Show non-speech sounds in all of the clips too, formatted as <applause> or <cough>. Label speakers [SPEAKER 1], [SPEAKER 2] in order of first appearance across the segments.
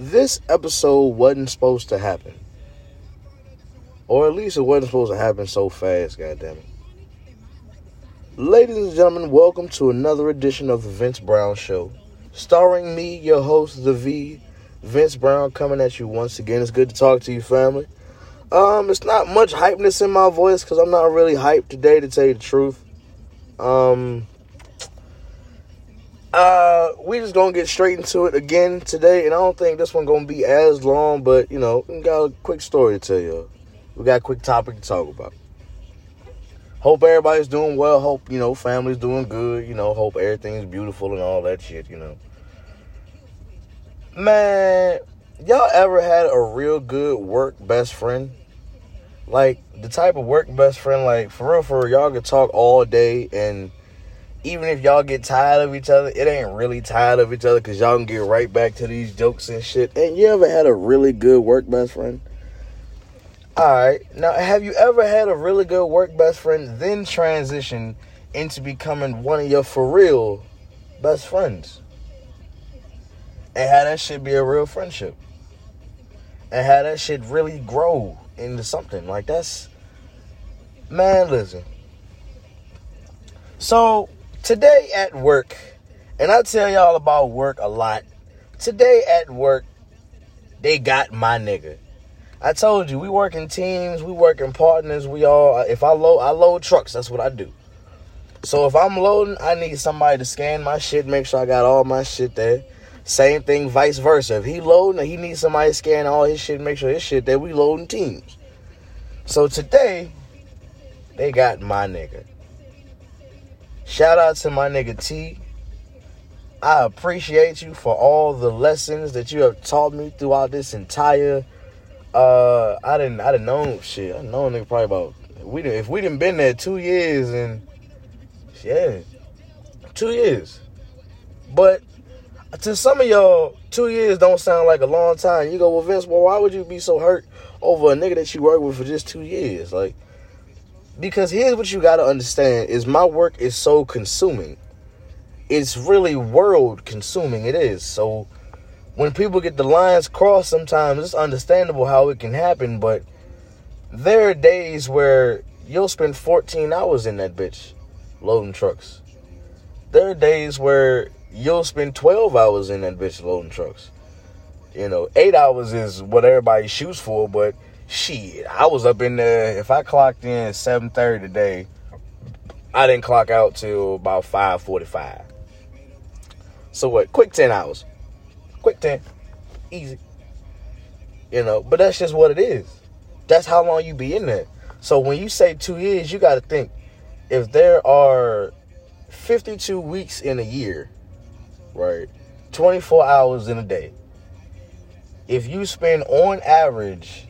[SPEAKER 1] this episode wasn't supposed to happen. Or at least it wasn't supposed to happen so fast, goddammit. Ladies and gentlemen, welcome to another edition of the Vince Brown Show. Starring me, your host, The V, Vince Brown, coming at you once again. It's good to talk to you, family. Um, it's not much hypeness in my voice because I'm not really hyped today, to tell you the truth. Um, uh, we just gonna get straight into it again today, and I don't think this one gonna be as long, but you know, we got a quick story to tell you. We got a quick topic to talk about. Hope everybody's doing well. Hope you know family's doing good. You know, hope everything's beautiful and all that shit. You know, man, y'all ever had a real good work best friend? Like the type of work best friend, like for real, for real, y'all could talk all day and even if y'all get tired of each other, it ain't really tired of each other because y'all can get right back to these jokes and shit. And you ever had a really good work best friend? Alright, now have you ever had a really good work best friend, then transition into becoming one of your for real best friends? And how that shit be a real friendship? And how that shit really grow into something? Like that's man, listen. So today at work, and I tell y'all about work a lot. Today at work, they got my nigga. I told you we work in teams, we work in partners. We all if I load I load trucks, that's what I do. So if I'm loading, I need somebody to scan my shit, make sure I got all my shit there. Same thing, vice versa. If he loading, he needs somebody to scan all his shit, make sure his shit there. We loading teams. So today, they got my nigga. Shout out to my nigga T. I appreciate you for all the lessons that you have taught me throughout this entire. Uh, I didn't, I didn't know shit. I know nigga probably about we if we didn't been there two years and yeah, two years. But to some of y'all, two years don't sound like a long time. You go, well, Vince, well, why would you be so hurt over a nigga that you work with for just two years? Like, because here's what you got to understand is my work is so consuming. It's really world consuming it is. So when people get the lines crossed sometimes it's understandable how it can happen but there are days where you'll spend 14 hours in that bitch loading trucks. There are days where you'll spend 12 hours in that bitch loading trucks. You know 8 hours is what everybody shoots for but Shit, I was up in there. If I clocked in at 7:30 today, I didn't clock out till about 5:45. So what? Quick 10 hours. Quick 10. Easy. You know, but that's just what it is. That's how long you be in there. So when you say 2 years, you got to think if there are 52 weeks in a year, right? 24 hours in a day. If you spend on average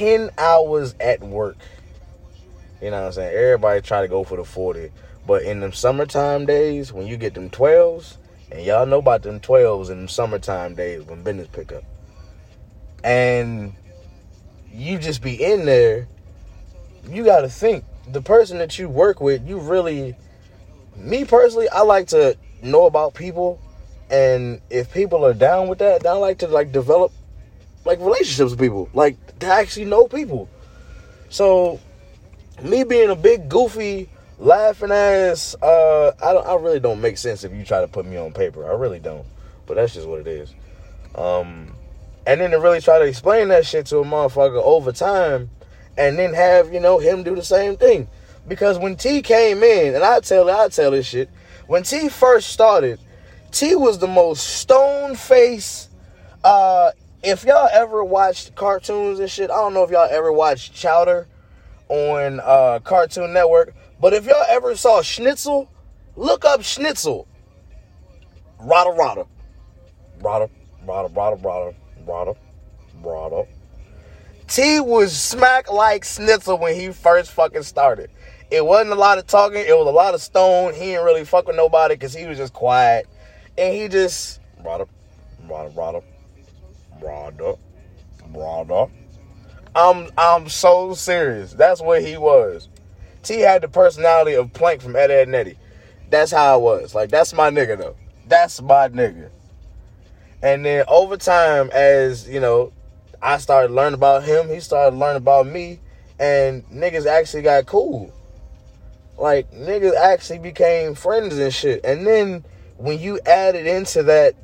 [SPEAKER 1] 10 hours at work. You know what I'm saying? Everybody try to go for the 40. But in them summertime days, when you get them 12s, and y'all know about them 12s in them summertime days when business pick up. And you just be in there, you got to think the person that you work with, you really, me personally, I like to know about people. And if people are down with that, I like to like develop like relationships with people, like to actually know people. So, me being a big goofy laughing ass, uh, I don't, I really don't make sense if you try to put me on paper. I really don't, but that's just what it is. Um, and then to really try to explain that shit to a motherfucker over time, and then have you know him do the same thing. Because when T came in, and I tell I tell this shit, when T first started, T was the most stone face, uh, if y'all ever watched cartoons and shit, I don't know if y'all ever watched Chowder on uh, Cartoon Network, but if y'all ever saw Schnitzel, look up Schnitzel. Rada rada. Rada, rada, rada, rada, rada, rada. T was smack like Schnitzel when he first fucking started. It wasn't a lot of talking, it was a lot of stone. He didn't really fuck with nobody because he was just quiet. And he just rada, rada, rada, brother, brother. I'm I'm so serious. That's what he was. T had the personality of Plank from Ed, Edd n Eddy. That's how I was. Like that's my nigga though. That's my nigga. And then over time, as you know, I started learning about him, he started learning about me, and niggas actually got cool. Like niggas actually became friends and shit. And then when you added into that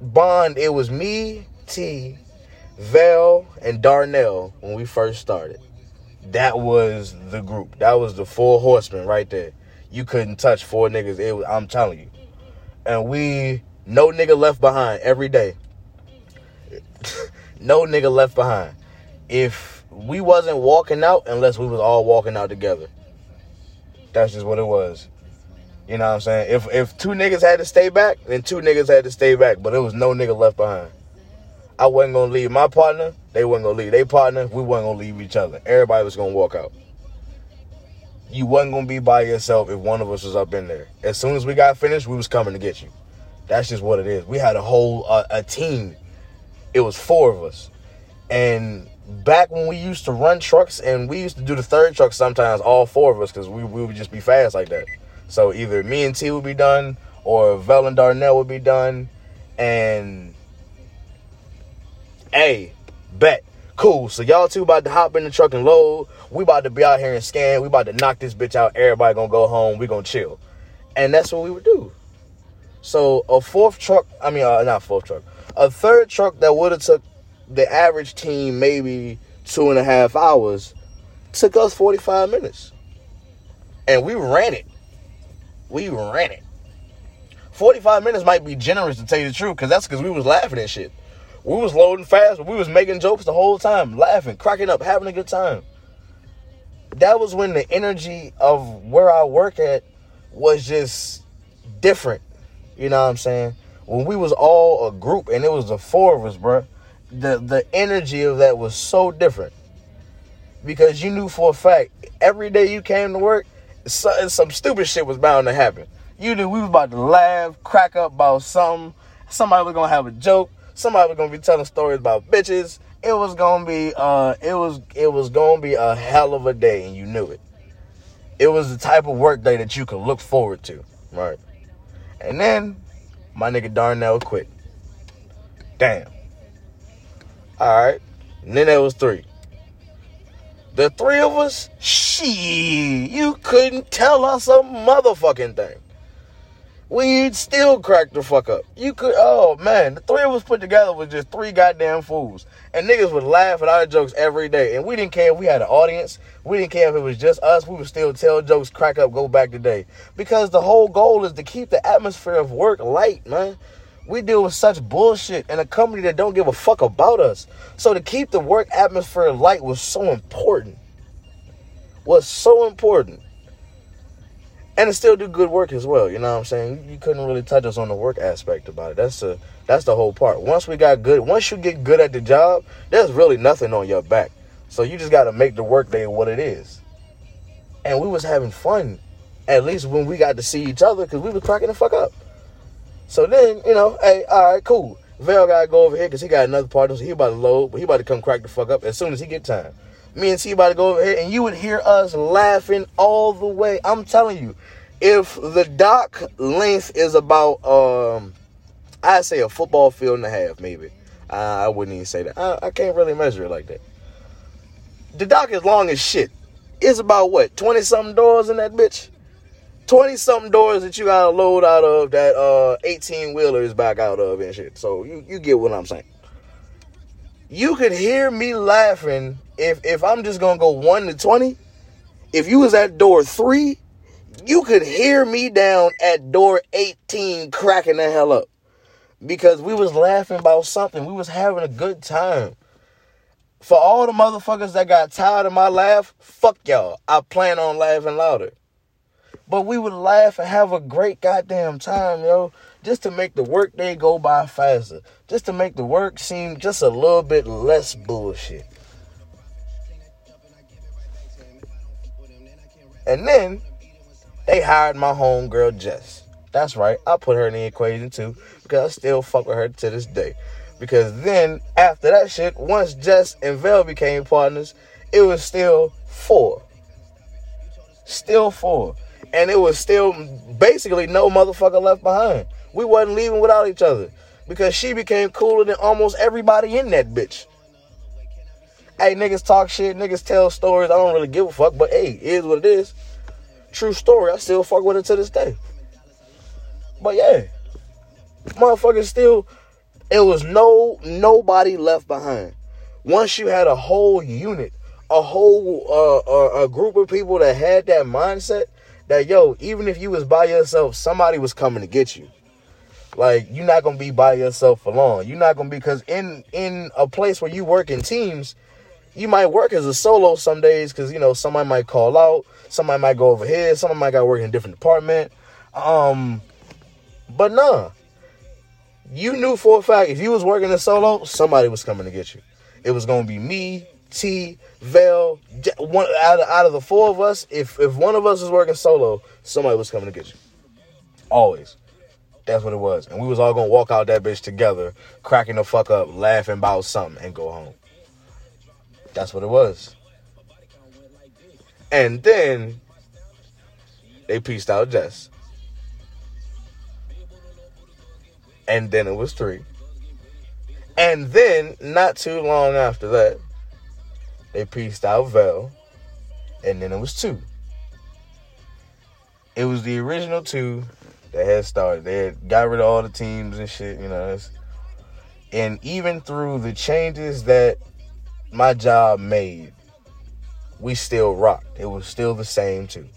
[SPEAKER 1] bond, it was me, T, Vel, and Darnell when we first started. That was the group. That was the four horsemen right there. You couldn't touch four niggas. It was, I'm telling you. And we no nigga left behind every day. <laughs> no nigga left behind. If we wasn't walking out unless we was all walking out together. That's just what it was. You know what I'm saying? If if two niggas had to stay back, then two niggas had to stay back, but there was no nigga left behind. I wasn't gonna leave my partner, they wasn't gonna leave their partner, we wasn't gonna leave each other. Everybody was gonna walk out. You wasn't gonna be by yourself if one of us was up in there. As soon as we got finished, we was coming to get you. That's just what it is. We had a whole uh, a team. It was four of us, and back when we used to run trucks and we used to do the third truck sometimes, all four of us, because we, we would just be fast like that. So either me and T would be done, or Vel and Darnell would be done, and hey, bet. Cool. So y'all two about to hop in the truck and load. We about to be out here and scan. We about to knock this bitch out. Everybody gonna go home. We gonna chill. And that's what we would do. So a fourth truck, I mean, uh, not fourth truck, a third truck that would have took the average team maybe two and a half hours took us 45 minutes. And we ran it. We ran it. 45 minutes might be generous to tell you the truth, because that's because we was laughing at shit. We was loading fast, we was making jokes the whole time, laughing, cracking up, having a good time. That was when the energy of where I work at was just different. You know what I'm saying? When we was all a group and it was the four of us, bro, the the energy of that was so different. Because you knew for a fact every day you came to work, some, some stupid shit was bound to happen. You knew we was about to laugh, crack up about something. Somebody was gonna have a joke. Somebody was gonna be telling stories about bitches. It was gonna be uh it was it was gonna be a hell of a day and you knew it. It was the type of work day that you could look forward to, right? And then my nigga Darnell quit. Damn. Alright. And then there was three. The three of us, she, you couldn't tell us a motherfucking thing. We'd still crack the fuck up. You could, oh man, the three of us put together was just three goddamn fools. And niggas would laugh at our jokes every day. And we didn't care if we had an audience. We didn't care if it was just us. We would still tell jokes, crack up, go back today. Because the whole goal is to keep the atmosphere of work light, man. We deal with such bullshit in a company that don't give a fuck about us. So to keep the work atmosphere light was so important. Was so important and still do good work as well. You know what I'm saying? You couldn't really touch us on the work aspect about it. That's the that's the whole part. Once we got good, once you get good at the job, there's really nothing on your back. So you just got to make the work day what it is. And we was having fun, at least when we got to see each other, because we was cracking the fuck up. So then, you know, hey, all right, cool. Vel gotta go over here because he got another partner, so he about to load, but he about to come crack the fuck up as soon as he get time. Me and T about to go over here, and you would hear us laughing all the way. I'm telling you, if the dock length is about, um, I'd say a football field and a half, maybe. Uh, I wouldn't even say that. I, I can't really measure it like that. The dock is long as shit. It's about what, 20 something doors in that bitch? 20 something doors that you gotta load out of that uh 18 wheeler is back out of and shit. So you, you get what I'm saying. You could hear me laughing if if I'm just gonna go one to twenty, if you was at door three, you could hear me down at door 18 cracking the hell up. Because we was laughing about something. We was having a good time. For all the motherfuckers that got tired of my laugh, fuck y'all. I plan on laughing louder. But we would laugh and have a great goddamn time, yo. Just to make the work day go by faster. Just to make the work seem just a little bit less bullshit. And then they hired my homegirl Jess. That's right, I put her in the equation too because I still fuck with her to this day. Because then after that shit, once Jess and Vel became partners, it was still four. Still four. And it was still basically no motherfucker left behind. We wasn't leaving without each other. because she became cooler than almost everybody in that bitch. Hey, niggas talk shit, niggas tell stories. I don't really give a fuck, but hey, it is what it is. True story. I still fuck with it to this day. But yeah, motherfuckers still. It was no nobody left behind. Once you had a whole unit, a whole uh, a, a group of people that had that mindset, that yo, even if you was by yourself, somebody was coming to get you. Like you're not gonna be by yourself for long. You're not gonna be because in in a place where you work in teams, you might work as a solo some days because you know somebody might call out, somebody might go over here, somebody might got work in a different department. Um, but nah, you knew for a fact if you was working a solo, somebody was coming to get you. It was gonna be me, T, Vel, one out of, out of the four of us. If if one of us was working solo, somebody was coming to get you. Always. That's what it was. And we was all gonna walk out that bitch together, cracking the fuck up, laughing about something, and go home. That's what it was. And then they pieced out Jess. And then it was three. And then, not too long after that, they pieced out Vel. And then it was two. It was the original two that had started. They had got rid of all the teams and shit, you know. and even through the changes that my job made, we still rocked. It was still the same too.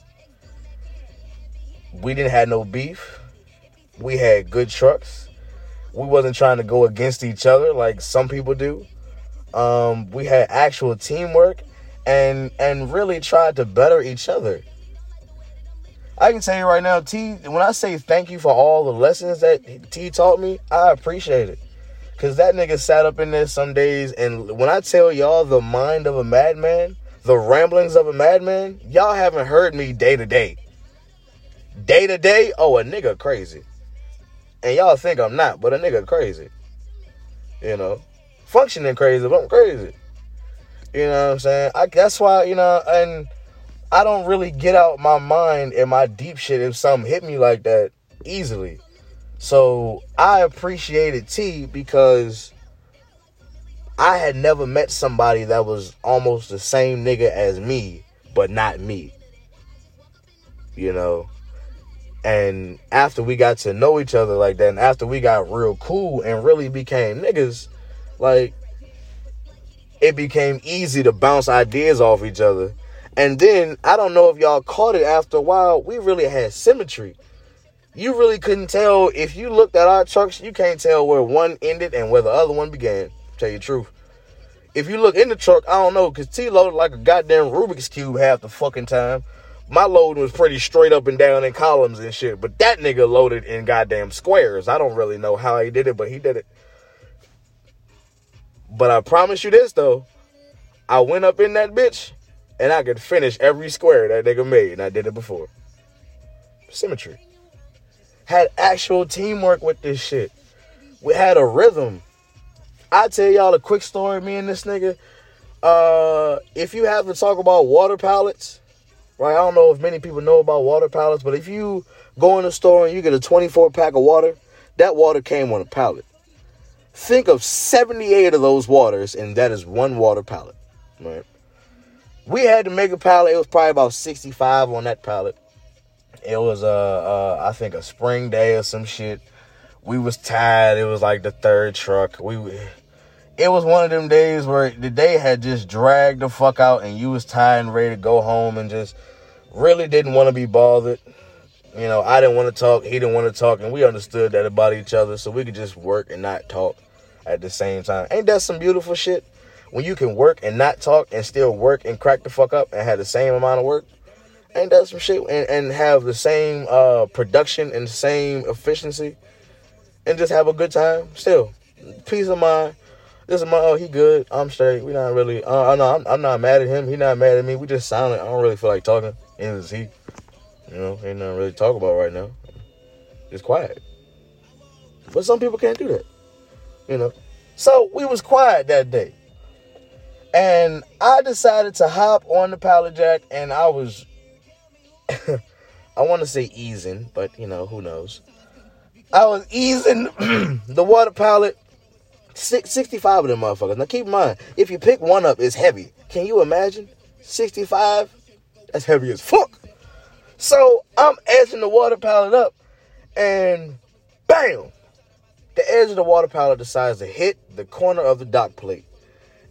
[SPEAKER 1] We didn't have no beef. We had good trucks. We wasn't trying to go against each other like some people do. Um, we had actual teamwork and and really tried to better each other. I can tell you right now, T, when I say thank you for all the lessons that T taught me, I appreciate it. Cause that nigga sat up in there some days, and when I tell y'all the mind of a madman, the ramblings of a madman, y'all haven't heard me day to day. Day to day, oh, a nigga crazy. And y'all think I'm not, but a nigga crazy. You know, functioning crazy, but I'm crazy. You know what I'm saying? I, that's why, you know, and I don't really get out my mind and my deep shit if something hit me like that easily. So I appreciated T because I had never met somebody that was almost the same nigga as me, but not me. You know? And after we got to know each other like that, and after we got real cool and really became niggas, like, it became easy to bounce ideas off each other and then I don't know if y'all caught it after a while, we really had symmetry. You really couldn't tell if you looked at our trucks, you can't tell where one ended and where the other one began. Tell you the truth. If you look in the truck, I don't know, cause T loaded like a goddamn Rubik's Cube half the fucking time. My loading was pretty straight up and down in columns and shit, but that nigga loaded in goddamn squares. I don't really know how he did it, but he did it. But I promise you this though, I went up in that bitch and I could finish every square that nigga made, and I did it before. Symmetry. Had actual teamwork with this shit. We had a rhythm. I tell y'all a quick story. Me and this nigga. Uh, if you have to talk about water pallets, right? I don't know if many people know about water pallets, but if you go in the store and you get a 24 pack of water, that water came on a pallet. Think of 78 of those waters, and that is one water pallet, right? we had to make a pallet. It was probably about 65 on that pallet. It was, uh, I think a spring day or some shit. We was tired. It was like the third truck. We, it was one of them days where the day had just dragged the fuck out and you was tired and ready to go home and just really didn't want to be bothered. You know, I didn't want to talk. He didn't want to talk. And we understood that about each other. So we could just work and not talk at the same time. Ain't that some beautiful shit? when you can work and not talk and still work and crack the fuck up and have the same amount of work, ain't that some shit? And, and have the same uh, production and same efficiency and just have a good time still. Peace of mind. This is my, oh, he good. I'm straight. We not really, uh, no, I'm, I'm not mad at him. He not mad at me. We just silent. I don't really feel like talking. And is he, you know, ain't nothing really to talk about right now. It's quiet. But some people can't do that, you know. So we was quiet that day. And I decided to hop on the pallet jack and I was <laughs> I want to say easing, but you know, who knows. I was easing <clears throat> the water pallet. 65 of them motherfuckers. Now keep in mind, if you pick one up, it's heavy. Can you imagine? 65? That's heavy as fuck. So I'm edging the water pallet up, and bam! The edge of the water pallet decides to hit the corner of the dock plate.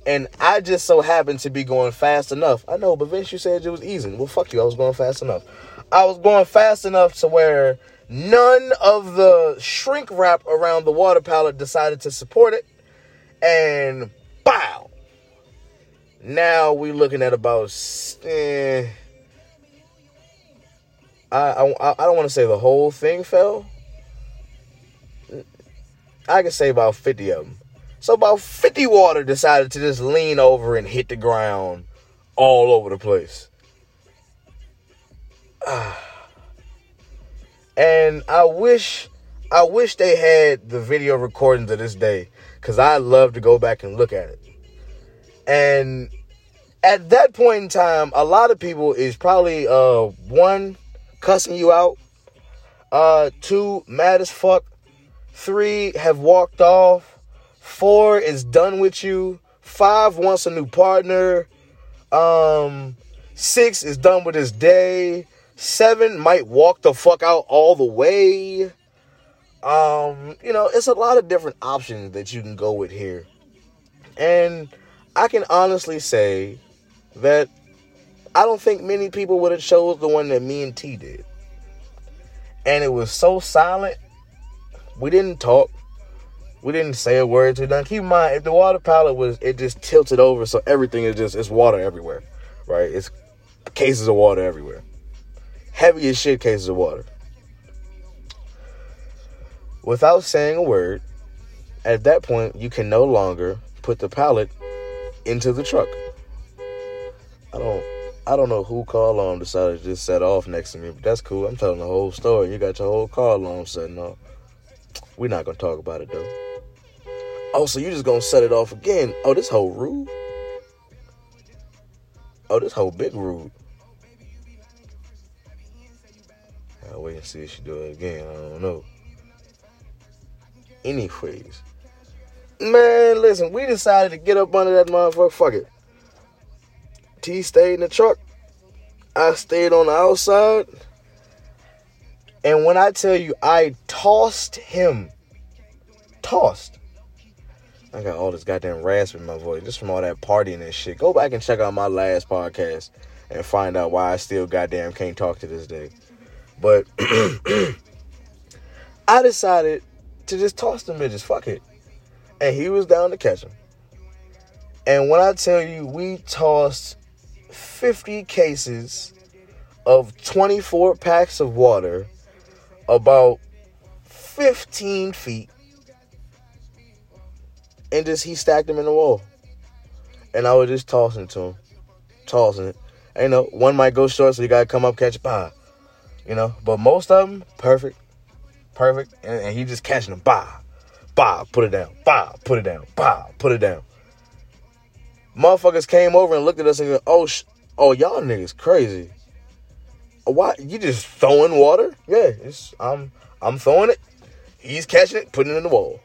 [SPEAKER 1] And I just so happened to be going fast enough. I know, but Vince, you said it was easy. Well, fuck you. I was going fast enough. I was going fast enough to where none of the shrink wrap around the water pallet decided to support it. And bow. Now we're looking at about. Eh, I, I, I don't want to say the whole thing fell. I can say about 50 of them. So about 50 water decided to just lean over and hit the ground all over the place. <sighs> and I wish I wish they had the video recordings of this day cuz I love to go back and look at it. And at that point in time, a lot of people is probably uh one cussing you out, uh two mad as fuck, three have walked off, Four is done with you. Five wants a new partner. Um, six is done with his day. Seven might walk the fuck out all the way. Um, you know, it's a lot of different options that you can go with here. And I can honestly say that I don't think many people would have chose the one that me and T did. And it was so silent. We didn't talk. We didn't say a word to them. Keep in mind, if the water pallet was, it just tilted over, so everything is just, it's water everywhere, right? It's cases of water everywhere. Heavy as shit cases of water. Without saying a word, at that point, you can no longer put the pallet into the truck. I don't, I don't know who car alarm decided to just set off next to me, but that's cool. I'm telling the whole story. You got your whole car alarm setting off. We're not gonna talk about it though. Oh, so you just gonna set it off again? Oh, this whole rude. Oh, this whole big rude. I'll wait and see if she do it again. I don't know. Anyways, man, listen, we decided to get up under that motherfucker. Fuck it. T stayed in the truck. I stayed on the outside. And when I tell you, I tossed him. Tossed. I got all this goddamn rasp in my voice just from all that partying and shit. Go back and check out my last podcast and find out why I still goddamn can't talk to this day. But <clears throat> I decided to just toss the midgets. Fuck it. And he was down to catch him. And when I tell you, we tossed 50 cases of 24 packs of water about 15 feet and just he stacked them in the wall. And I was just tossing to him, tossing it. And, you know, one might go short, so you gotta come up catch pie. You know, but most of them perfect, perfect, and, and he just catching them. Bah, bah, put it down. Bah, put it down. Bah, put it down. Motherfuckers came over and looked at us and go, "Oh, sh- oh, y'all niggas crazy. Why you just throwing water? Yeah, I'm I'm throwing it. He's catching it, putting it in the wall.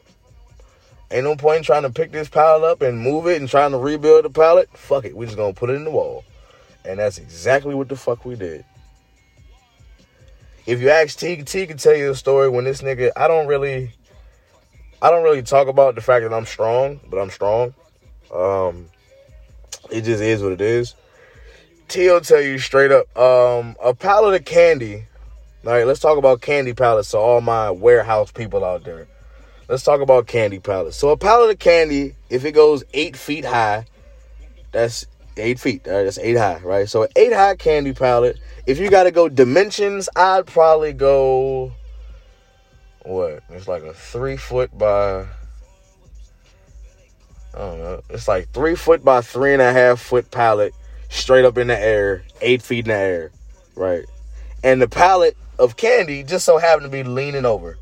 [SPEAKER 1] Ain't no point in trying to pick this pallet up and move it and trying to rebuild the pallet. Fuck it. we just gonna put it in the wall. And that's exactly what the fuck we did. If you ask T, T can tell you a story when this nigga, I don't really, I don't really talk about the fact that I'm strong, but I'm strong. Um, it just is what it is. T will tell you straight up, um, a pallet of candy. All right, let's talk about candy pallets. So all my warehouse people out there let's talk about candy pallets. So a pallet of candy, if it goes eight feet high, that's eight feet. Right? That's eight high, right? So an eight high candy pallet. If you got to go dimensions, I'd probably go what? It's like a three foot by. I don't know. It's like three foot by three and a half foot pallet, straight up in the air, eight feet in the air, right? And the pallet of candy just so happened to be leaning over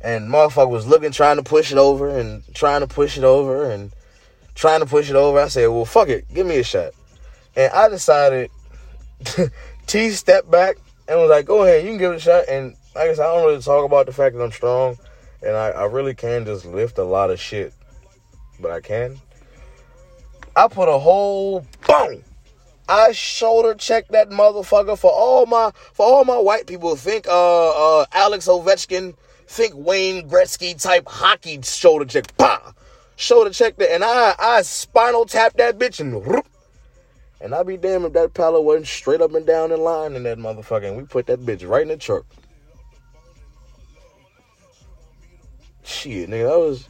[SPEAKER 1] and motherfucker was looking, trying to push it over and trying to push it over and trying to push it over. I said, well, fuck it, give me a shot. And I decided <laughs> T stepped back and was like, go ahead, you can give it a shot. And like I said, I don't really talk about the fact that I'm strong, and I, I really can just lift a lot of shit, but I can. I put a whole boom. I shoulder check that motherfucker for all my for all my white people. Think uh uh Alex Ovechkin, think Wayne Gretzky type hockey shoulder check. Bah! Shoulder check that, and I I spinal tap that bitch and whoop. and I be damn if that pallet wasn't straight up and down in line in that motherfucker. And we put that bitch right in the truck. Shit, nigga, that was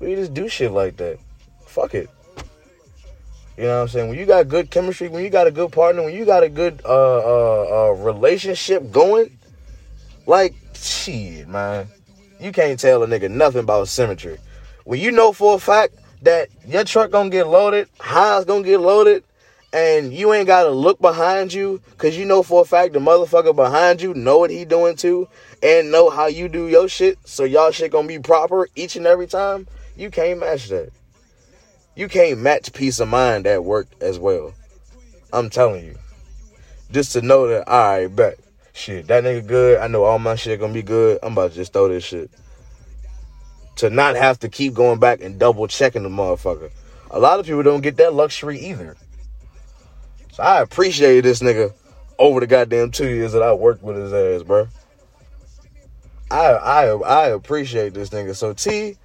[SPEAKER 1] we just do shit like that. Fuck it. You know what I'm saying? When you got good chemistry, when you got a good partner, when you got a good uh, uh, uh, relationship going, like shit, man, you can't tell a nigga nothing about symmetry. When you know for a fact that your truck gonna get loaded, highs gonna get loaded, and you ain't gotta look behind you, cause you know for a fact the motherfucker behind you know what he doing too, and know how you do your shit, so y'all shit gonna be proper each and every time. You can't match that. You can't match peace of mind at work as well. I'm telling you. Just to know that, alright, bet. Shit, that nigga good. I know all my shit gonna be good. I'm about to just throw this shit. To not have to keep going back and double checking the motherfucker. A lot of people don't get that luxury either. So I appreciate this nigga over the goddamn two years that I worked with his ass, bro. I I I appreciate this nigga. So T,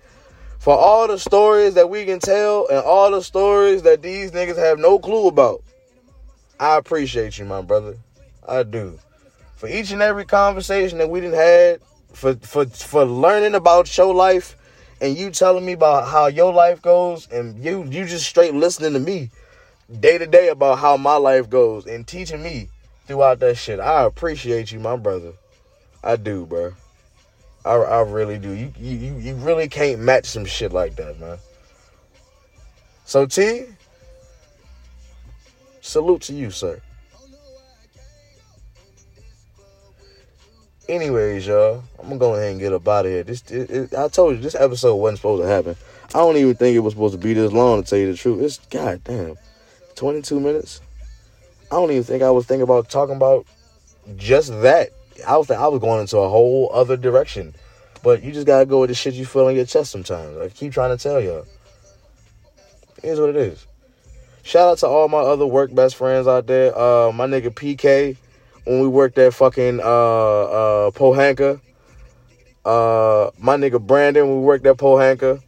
[SPEAKER 1] for all the stories that we can tell and all the stories that these niggas have no clue about. I appreciate you, my brother. I do. For each and every conversation that we done had, for for for learning about your life and you telling me about how your life goes and you you just straight listening to me day to day about how my life goes and teaching me throughout that shit. I appreciate you, my brother. I do, bro. I, I really do. You, you you really can't match some shit like that, man. So T, salute to you, sir. Anyways, y'all, I'm gonna go ahead and get up out of here. This, it, it, I told you, this episode wasn't supposed to happen. I don't even think it was supposed to be this long. To tell you the truth, it's goddamn 22 minutes. I don't even think I was thinking about talking about just that. I was I was going into a whole other direction. But you just gotta go with the shit you feel in your chest sometimes. I keep trying to tell y'all. Here's what it is. Shout out to all my other work best friends out there. Uh, my nigga PK, when we worked at fucking uh, uh, Pohanka. Uh, my nigga Brandon, we worked at Pohanka.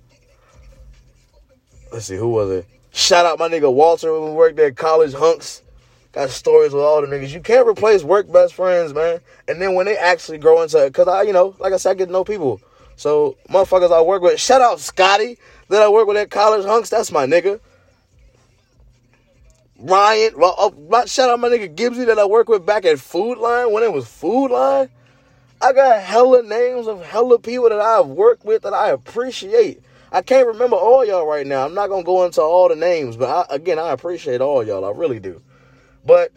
[SPEAKER 1] Let's see, who was it? Shout out my nigga Walter when we worked at College Hunks. Got stories with all the niggas. You can't replace work best friends, man. And then when they actually grow into it, cause I, you know, like I said, I get to know people. So motherfuckers I work with. Shout out Scotty that I work with at College Hunks. That's my nigga. Ryan, uh, shout out my nigga Gibbsy that I work with back at Food Lion when it was Food Lion. I got hella names of hella people that I've worked with that I appreciate. I can't remember all y'all right now. I'm not gonna go into all the names, but I, again, I appreciate all y'all. I really do. But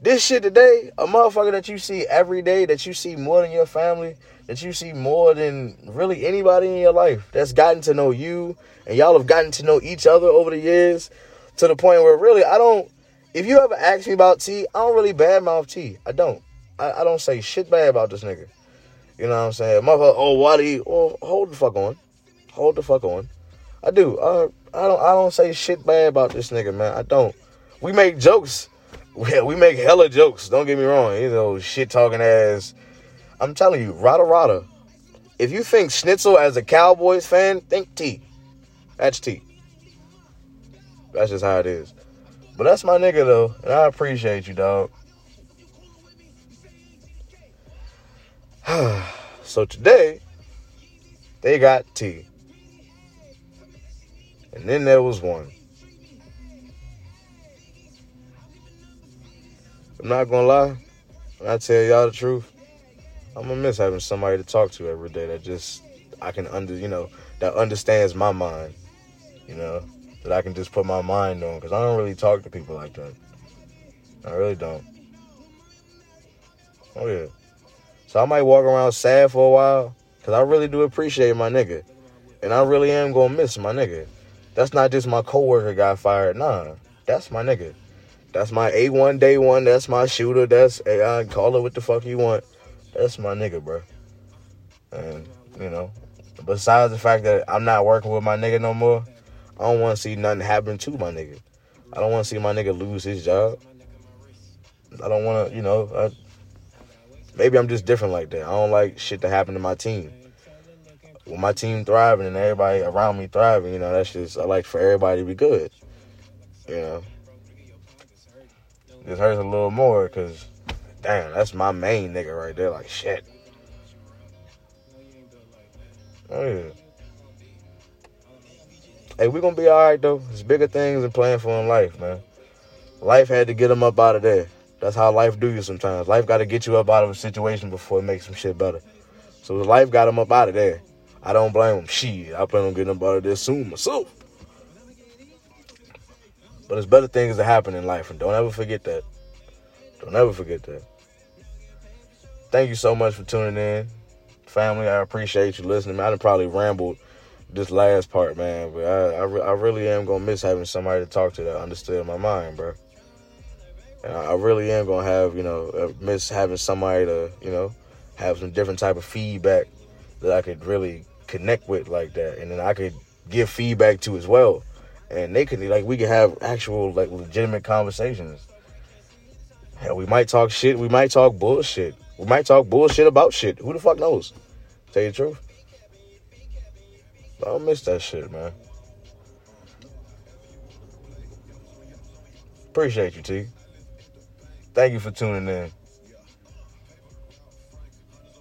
[SPEAKER 1] this shit today, a motherfucker that you see every day, that you see more than your family, that you see more than really anybody in your life, that's gotten to know you, and y'all have gotten to know each other over the years, to the point where really I don't. If you ever ask me about T, I don't really badmouth T. I don't. I, I don't say shit bad about this nigga. You know what I'm saying? Motherfucker, oh, why do you? Well, hold the fuck on. Hold the fuck on. I do. I, I don't. I don't say shit bad about this nigga, man. I don't we make jokes. <laughs> We, we make hella jokes. Don't get me wrong. You know, shit talking ass. I'm telling you, Rada Rada. If you think Schnitzel as a Cowboys fan, think T. That's T. That's just how it is. But that's my nigga though, and I appreciate you, dog. <sighs> so today, they got T. And then there was one. I'm not gonna lie. When I tell y'all the truth, I'm gonna miss having somebody to talk to every day that just I can under you know that understands my mind. You know that I can just put my mind on because I don't really talk to people like that. I really don't. Oh yeah. So I might walk around sad for a while because I really do appreciate my nigga, and I really am gonna miss my nigga. That's not just my coworker got fired. Nah, that's my nigga. That's my A1 day one. That's my shooter. That's I call it what the fuck you want. That's my nigga, bro. And you know, besides the fact that I'm not working with my nigga no more, I don't want to see nothing happen to my nigga. I don't want to see my nigga lose his job. I don't want to, you know. I, maybe I'm just different like that. I don't like shit to happen to my team. When my team thriving and everybody around me thriving, you know, that's just I like for everybody to be good. You know, this hurts a little more because, damn, that's my main nigga right there. Like shit. Oh yeah. Hey, we're gonna be all right though. There's bigger things than playing for in life, man. Life had to get them up out of there. That's how life do you sometimes. Life got to get you up out of a situation before it makes some shit better. So life got him up out of there. I don't blame him. Shit, I plan on getting him out of there soon myself. But there's better things that happen in life, and don't ever forget that. Don't ever forget that. Thank you so much for tuning in, family. I appreciate you listening. I done probably rambled this last part, man, but I, I, I really am gonna miss having somebody to talk to that understood my mind, bro. And I really am gonna have, you know, uh, miss having somebody to, you know, have some different type of feedback that I could really connect with like that, and then I could give feedback to as well, and they could like we could have actual like legitimate conversations. Hell, we might talk shit, we might talk bullshit, we might talk bullshit about shit. Who the fuck knows? Tell you the truth. I don't miss that shit, man. Appreciate you, T. Thank you for tuning in.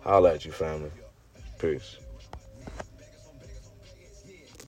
[SPEAKER 1] Holla at you, family. Peace.